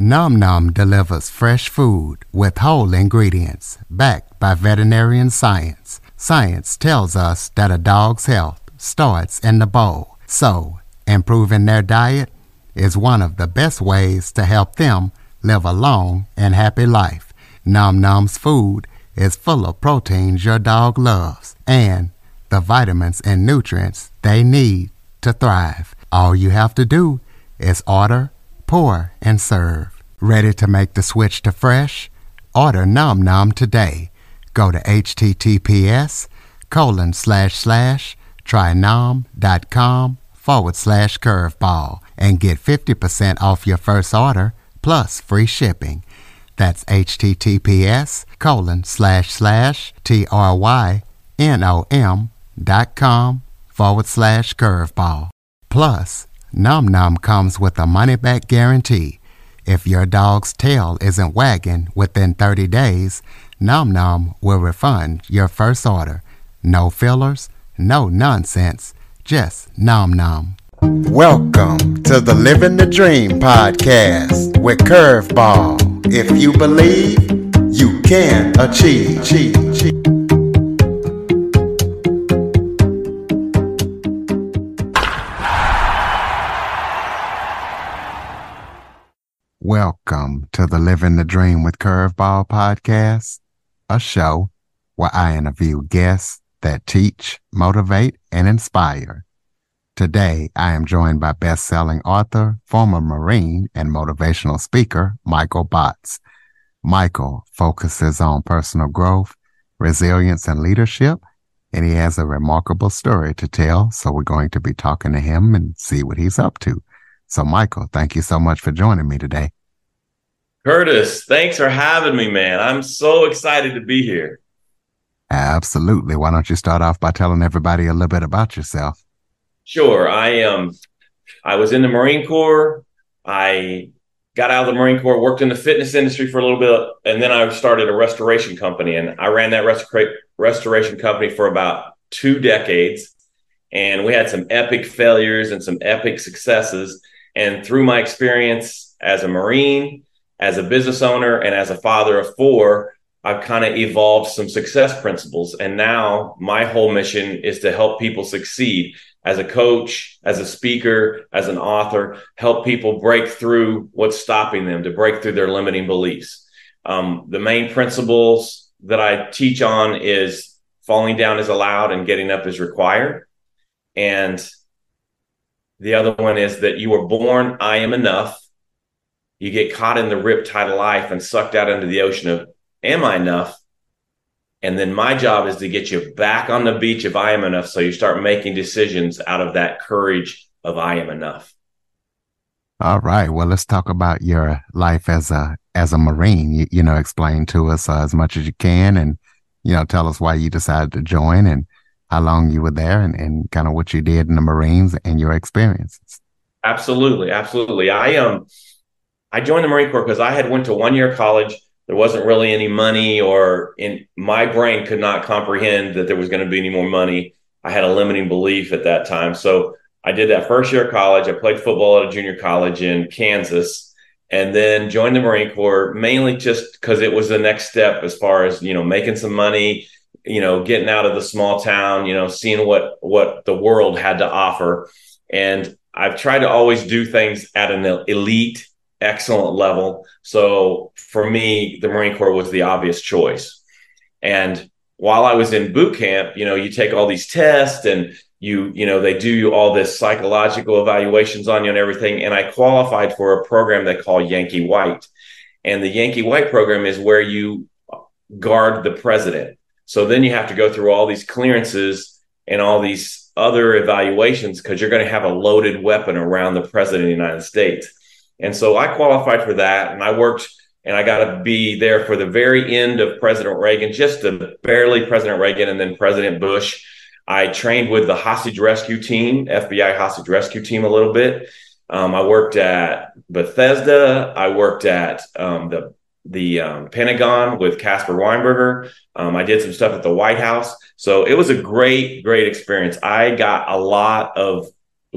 Nom Nom delivers fresh food with whole ingredients backed by veterinarian science. Science tells us that a dog's health starts in the bowl, so improving their diet is one of the best ways to help them live a long and happy life. Nom Nom's food is full of proteins your dog loves and the vitamins and nutrients they need to thrive. All you have to do is order pour, and serve. Ready to make the switch to fresh? Order Nom Nom today. Go to https colon slash slash trynom.com forward slash curveball and get 50% off your first order plus free shipping. That's https colon slash slash trynom dot com forward slash curveball. Plus, Nom Nom comes with a money back guarantee. If your dog's tail isn't wagging within 30 days, Nom Nom will refund your first order. No fillers, no nonsense, just Nom Nom. Welcome to the Living the Dream podcast with Curveball. If you believe, you can achieve. Welcome to the Living the Dream with Curveball podcast, a show where I interview guests that teach, motivate, and inspire. Today, I am joined by best-selling author, former Marine, and motivational speaker, Michael Botts. Michael focuses on personal growth, resilience, and leadership, and he has a remarkable story to tell. So we're going to be talking to him and see what he's up to. So, Michael, thank you so much for joining me today. Curtis, thanks for having me, man. I'm so excited to be here. Absolutely. Why don't you start off by telling everybody a little bit about yourself? Sure. I um I was in the Marine Corps. I got out of the Marine Corps, worked in the fitness industry for a little bit, and then I started a restoration company. And I ran that restora- restoration company for about two decades. And we had some epic failures and some epic successes. And through my experience as a Marine, as a business owner and as a father of four, I've kind of evolved some success principles. And now my whole mission is to help people succeed as a coach, as a speaker, as an author, help people break through what's stopping them to break through their limiting beliefs. Um, the main principles that I teach on is falling down is allowed and getting up is required. And the other one is that you were born, I am enough you get caught in the rip tide of life and sucked out into the ocean of am I enough? And then my job is to get you back on the beach of I am enough. So you start making decisions out of that courage of I am enough. All right. Well, let's talk about your life as a as a Marine. You, you know, explain to us uh, as much as you can, and you know, tell us why you decided to join and how long you were there, and, and kind of what you did in the Marines and your experiences. Absolutely, absolutely. I um, I joined the Marine Corps because I had went to one year college. There wasn't really any money, or in my brain could not comprehend that there was going to be any more money. I had a limiting belief at that time, so I did that first year of college. I played football at a junior college in Kansas, and then joined the Marine Corps mainly just because it was the next step as far as you know making some money, you know, getting out of the small town, you know, seeing what what the world had to offer, and I've tried to always do things at an elite excellent level. So for me, the Marine Corps was the obvious choice. And while I was in boot camp, you know, you take all these tests and you, you know, they do all this psychological evaluations on you and everything. And I qualified for a program they call Yankee White. And the Yankee White program is where you guard the president. So then you have to go through all these clearances and all these other evaluations because you're going to have a loaded weapon around the president of the United States. And so I qualified for that and I worked and I got to be there for the very end of President Reagan, just to barely President Reagan and then President Bush. I trained with the hostage rescue team, FBI hostage rescue team, a little bit. Um, I worked at Bethesda. I worked at um, the the um, Pentagon with Caspar Weinberger. Um, I did some stuff at the White House. So it was a great, great experience. I got a lot of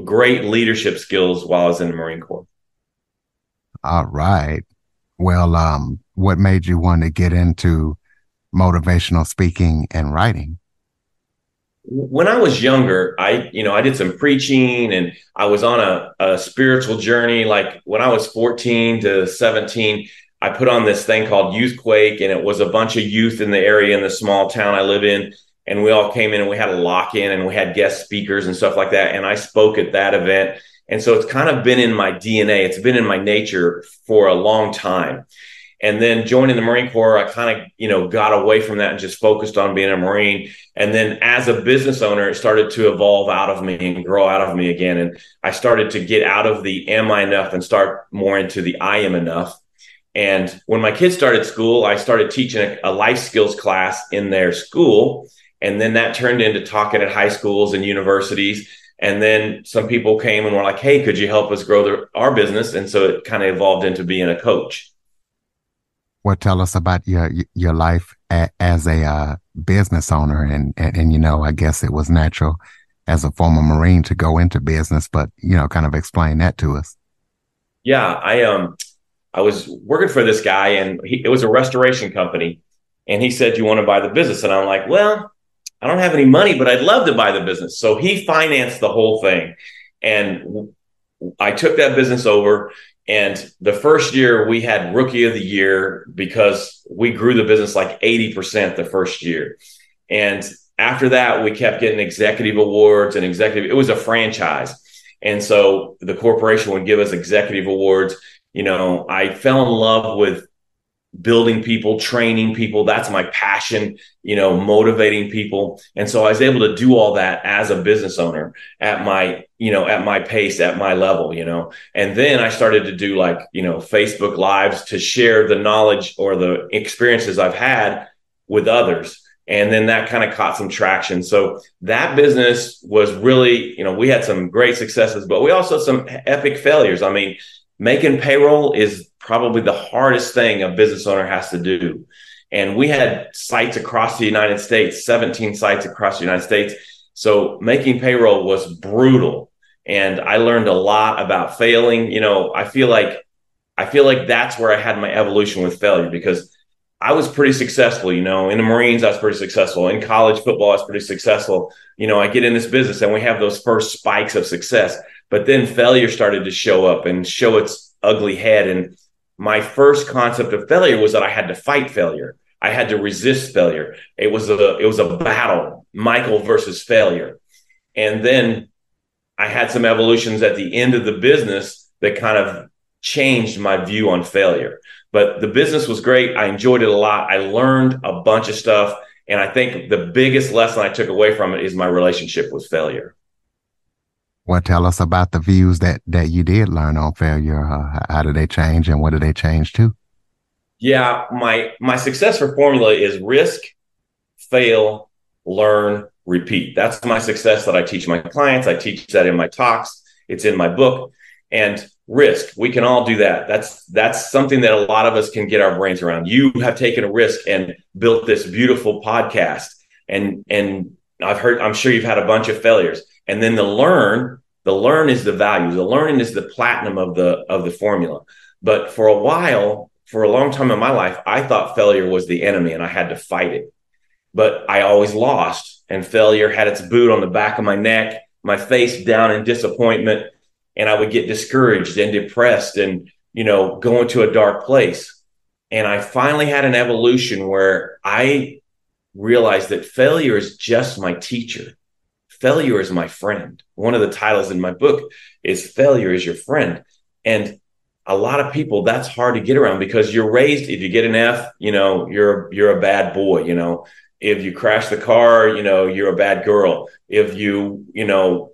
great leadership skills while I was in the Marine Corps. All right. Well, um, what made you want to get into motivational speaking and writing? When I was younger, I, you know, I did some preaching and I was on a, a spiritual journey. Like when I was 14 to 17, I put on this thing called Youthquake, and it was a bunch of youth in the area in the small town I live in. And we all came in and we had a lock in and we had guest speakers and stuff like that. And I spoke at that event. And so it's kind of been in my DNA, it's been in my nature for a long time. And then joining the Marine Corps, I kind of, you know, got away from that and just focused on being a Marine. And then as a business owner, it started to evolve out of me and grow out of me again. And I started to get out of the am I enough and start more into the I am enough. And when my kids started school, I started teaching a, a life skills class in their school. And then that turned into talking at high schools and universities. And then some people came and were like, Hey, could you help us grow the, our business? And so it kind of evolved into being a coach. Well, tell us about your your life a, as a uh, business owner, and, and and you know, I guess it was natural as a former Marine to go into business, but you know, kind of explain that to us. Yeah, I um, I was working for this guy, and he, it was a restoration company, and he said, "You want to buy the business?" And I'm like, "Well, I don't have any money, but I'd love to buy the business." So he financed the whole thing, and I took that business over and the first year we had rookie of the year because we grew the business like 80% the first year. And after that, we kept getting executive awards and executive, it was a franchise. And so the corporation would give us executive awards. You know, I fell in love with building people, training people. That's my passion, you know, motivating people. And so I was able to do all that as a business owner at my, you know, at my pace, at my level, you know. And then I started to do like, you know, Facebook lives to share the knowledge or the experiences I've had with others. And then that kind of caught some traction. So that business was really, you know, we had some great successes, but we also some epic failures. I mean, making payroll is probably the hardest thing a business owner has to do. And we had sites across the United States, 17 sites across the United States. So making payroll was brutal. And I learned a lot about failing. You know, I feel like I feel like that's where I had my evolution with failure because I was pretty successful, you know, in the Marines, I was pretty successful. In college football, I was pretty successful. You know, I get in this business and we have those first spikes of success. But then failure started to show up and show its ugly head. And my first concept of failure was that I had to fight failure. I had to resist failure. It was a it was a battle, Michael versus failure. And then I had some evolutions at the end of the business that kind of changed my view on failure. But the business was great. I enjoyed it a lot. I learned a bunch of stuff. And I think the biggest lesson I took away from it is my relationship with failure. Well, tell us about the views that that you did learn on failure. Uh, how did they change, and what did they change to? Yeah, my my success for formula is risk, fail, learn, repeat. That's my success that I teach my clients. I teach that in my talks. It's in my book. And risk, we can all do that. That's that's something that a lot of us can get our brains around. You have taken a risk and built this beautiful podcast, and and I've heard. I'm sure you've had a bunch of failures and then the learn, the learn is the value. The learning is the platinum of the of the formula. But for a while, for a long time in my life, I thought failure was the enemy and I had to fight it. But I always lost, and failure had its boot on the back of my neck, my face down in disappointment, and I would get discouraged and depressed and, you know, go into a dark place. And I finally had an evolution where I realized that failure is just my teacher failure is my friend. One of the titles in my book is failure is your friend. And a lot of people that's hard to get around because you're raised if you get an F, you know, you're you're a bad boy, you know. If you crash the car, you know, you're a bad girl. If you, you know,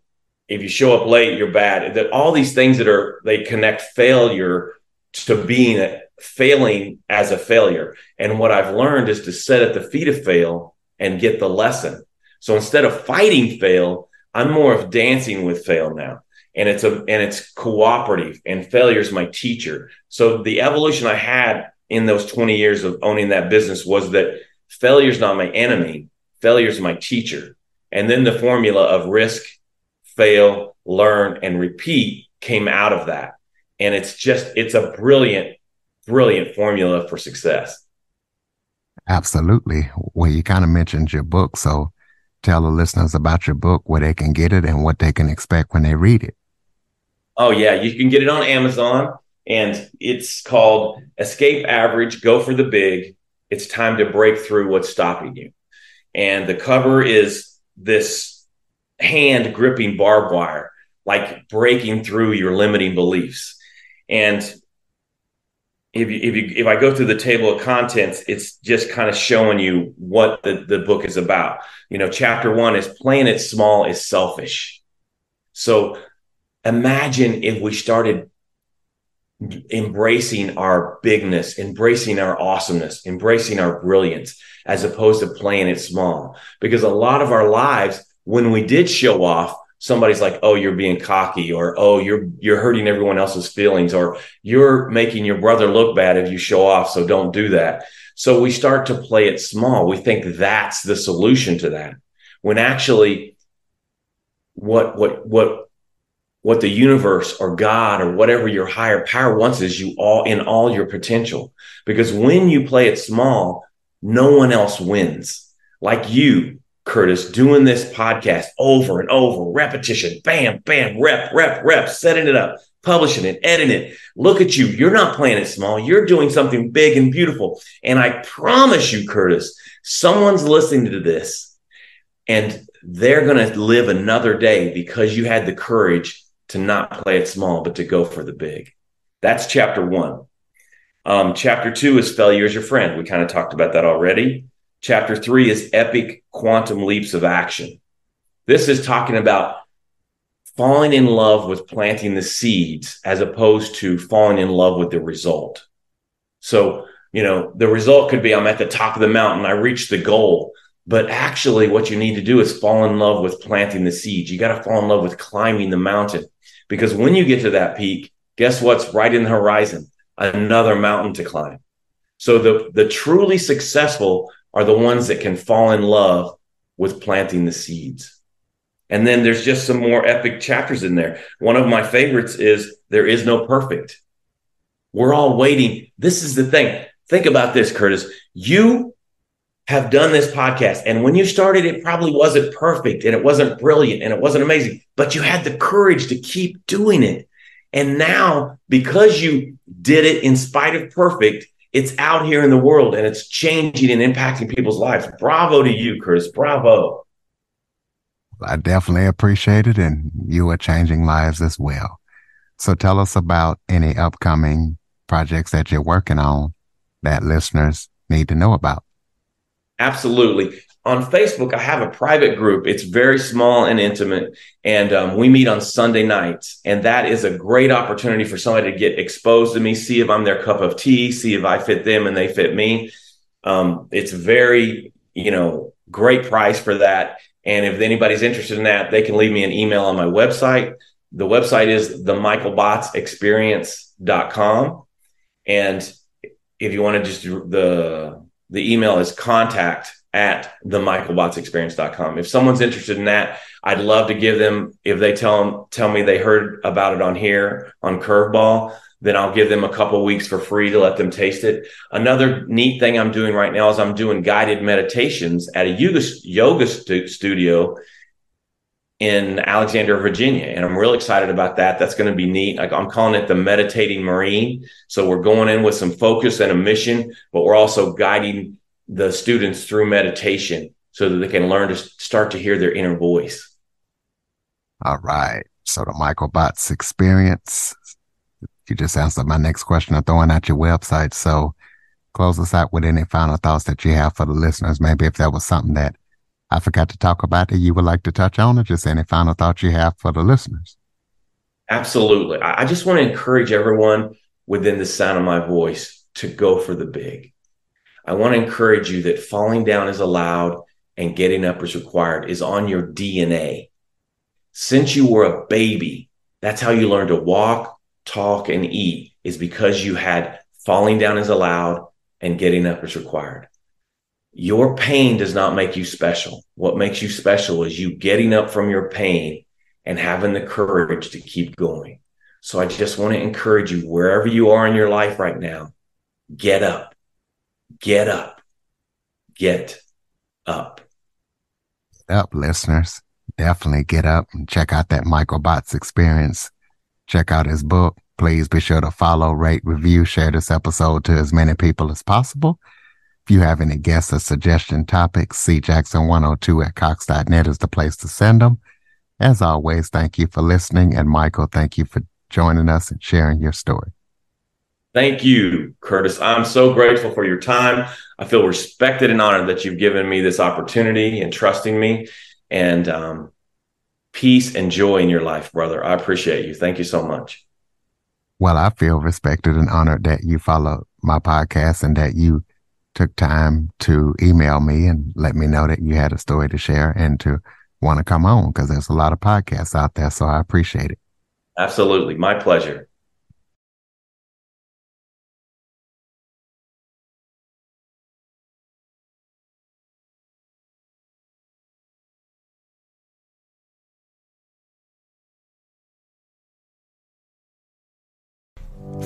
if you show up late, you're bad. That all these things that are they connect failure to being a, failing as a failure. And what I've learned is to sit at the feet of fail and get the lesson. So instead of fighting fail, I'm more of dancing with fail now. And it's a and it's cooperative and failure is my teacher. So the evolution I had in those 20 years of owning that business was that failure is not my enemy, failure is my teacher. And then the formula of risk, fail, learn, and repeat came out of that. And it's just, it's a brilliant, brilliant formula for success. Absolutely. Well, you kind of mentioned your book. So tell the listeners about your book, where they can get it and what they can expect when they read it. Oh, yeah. You can get it on Amazon and it's called Escape Average, Go for the Big. It's time to break through what's stopping you. And the cover is this hand gripping barbed wire, like breaking through your limiting beliefs. And if you, if you if I go through the table of contents, it's just kind of showing you what the, the book is about. You know, chapter one is playing it small is selfish. So imagine if we started embracing our bigness, embracing our awesomeness, embracing our brilliance, as opposed to playing it small. Because a lot of our lives, when we did show off, somebody's like, "Oh, you're being cocky," or "Oh, you're you're hurting everyone else's feelings," or "You're making your brother look bad if you show off, so don't do that." So we start to play it small. We think that's the solution to that, when actually, what what what what the universe or God or whatever your higher power wants is you all in all your potential. Because when you play it small, no one else wins. Like you, Curtis, doing this podcast over and over, repetition, bam, bam, rep, rep, rep, setting it up, publishing it, editing it. Look at you. You're not playing it small. You're doing something big and beautiful. And I promise you, Curtis, someone's listening to this and they're going to live another day because you had the courage to not play it small, but to go for the big. That's chapter one. Um, chapter two is failure is your friend. We kind of talked about that already. Chapter three is epic quantum leaps of action. This is talking about falling in love with planting the seeds as opposed to falling in love with the result. So, you know, the result could be I'm at the top of the mountain, I reached the goal. But actually, what you need to do is fall in love with planting the seeds. You got to fall in love with climbing the mountain. Because when you get to that peak, guess what's right in the horizon? Another mountain to climb. So the, the truly successful are the ones that can fall in love with planting the seeds. And then there's just some more epic chapters in there. One of my favorites is There is no perfect. We're all waiting. This is the thing. Think about this, Curtis. You have done this podcast. And when you started, it probably wasn't perfect and it wasn't brilliant and it wasn't amazing, but you had the courage to keep doing it. And now, because you did it in spite of perfect, it's out here in the world and it's changing and impacting people's lives. Bravo to you, Chris. Bravo. I definitely appreciate it. And you are changing lives as well. So tell us about any upcoming projects that you're working on that listeners need to know about. Absolutely. On Facebook, I have a private group. It's very small and intimate, and um, we meet on Sunday nights. And that is a great opportunity for somebody to get exposed to me, see if I'm their cup of tea, see if I fit them and they fit me. Um, it's very, you know, great price for that. And if anybody's interested in that, they can leave me an email on my website. The website is the michaelbottsexperience.com. And if you want to just the the email is contact at the michaelbottsexperience.com. If someone's interested in that, I'd love to give them, if they tell them, tell me they heard about it on here on Curveball, then I'll give them a couple weeks for free to let them taste it. Another neat thing I'm doing right now is I'm doing guided meditations at a yoga, yoga stu- studio in Alexandria, Virginia. And I'm real excited about that. That's going to be neat. Like I'm calling it the meditating Marine. So we're going in with some focus and a mission, but we're also guiding the students through meditation so that they can learn to start to hear their inner voice. All right. So the Michael Botts experience. You just answered my next question of throwing out your website. So close us out with any final thoughts that you have for the listeners. Maybe if there was something that I forgot to talk about that you would like to touch on, or just any final thoughts you have for the listeners? Absolutely. I just want to encourage everyone within the sound of my voice to go for the big. I want to encourage you that falling down is allowed and getting up is required is on your DNA. Since you were a baby, that's how you learned to walk, talk, and eat, is because you had falling down is allowed and getting up is required. Your pain does not make you special. What makes you special is you getting up from your pain and having the courage to keep going. So I just want to encourage you, wherever you are in your life right now, get up, get up, get up. Up, listeners. Definitely get up and check out that Michael Botts experience. Check out his book. Please be sure to follow, rate, review, share this episode to as many people as possible. If you have any guests or suggestion topics, cjackson102 at cox.net is the place to send them. As always, thank you for listening. And Michael, thank you for joining us and sharing your story. Thank you, Curtis. I'm so grateful for your time. I feel respected and honored that you've given me this opportunity and trusting me. And um, peace and joy in your life, brother. I appreciate you. Thank you so much. Well, I feel respected and honored that you follow my podcast and that you took time to email me and let me know that you had a story to share and to want to come on because there's a lot of podcasts out there. So I appreciate it. Absolutely. My pleasure.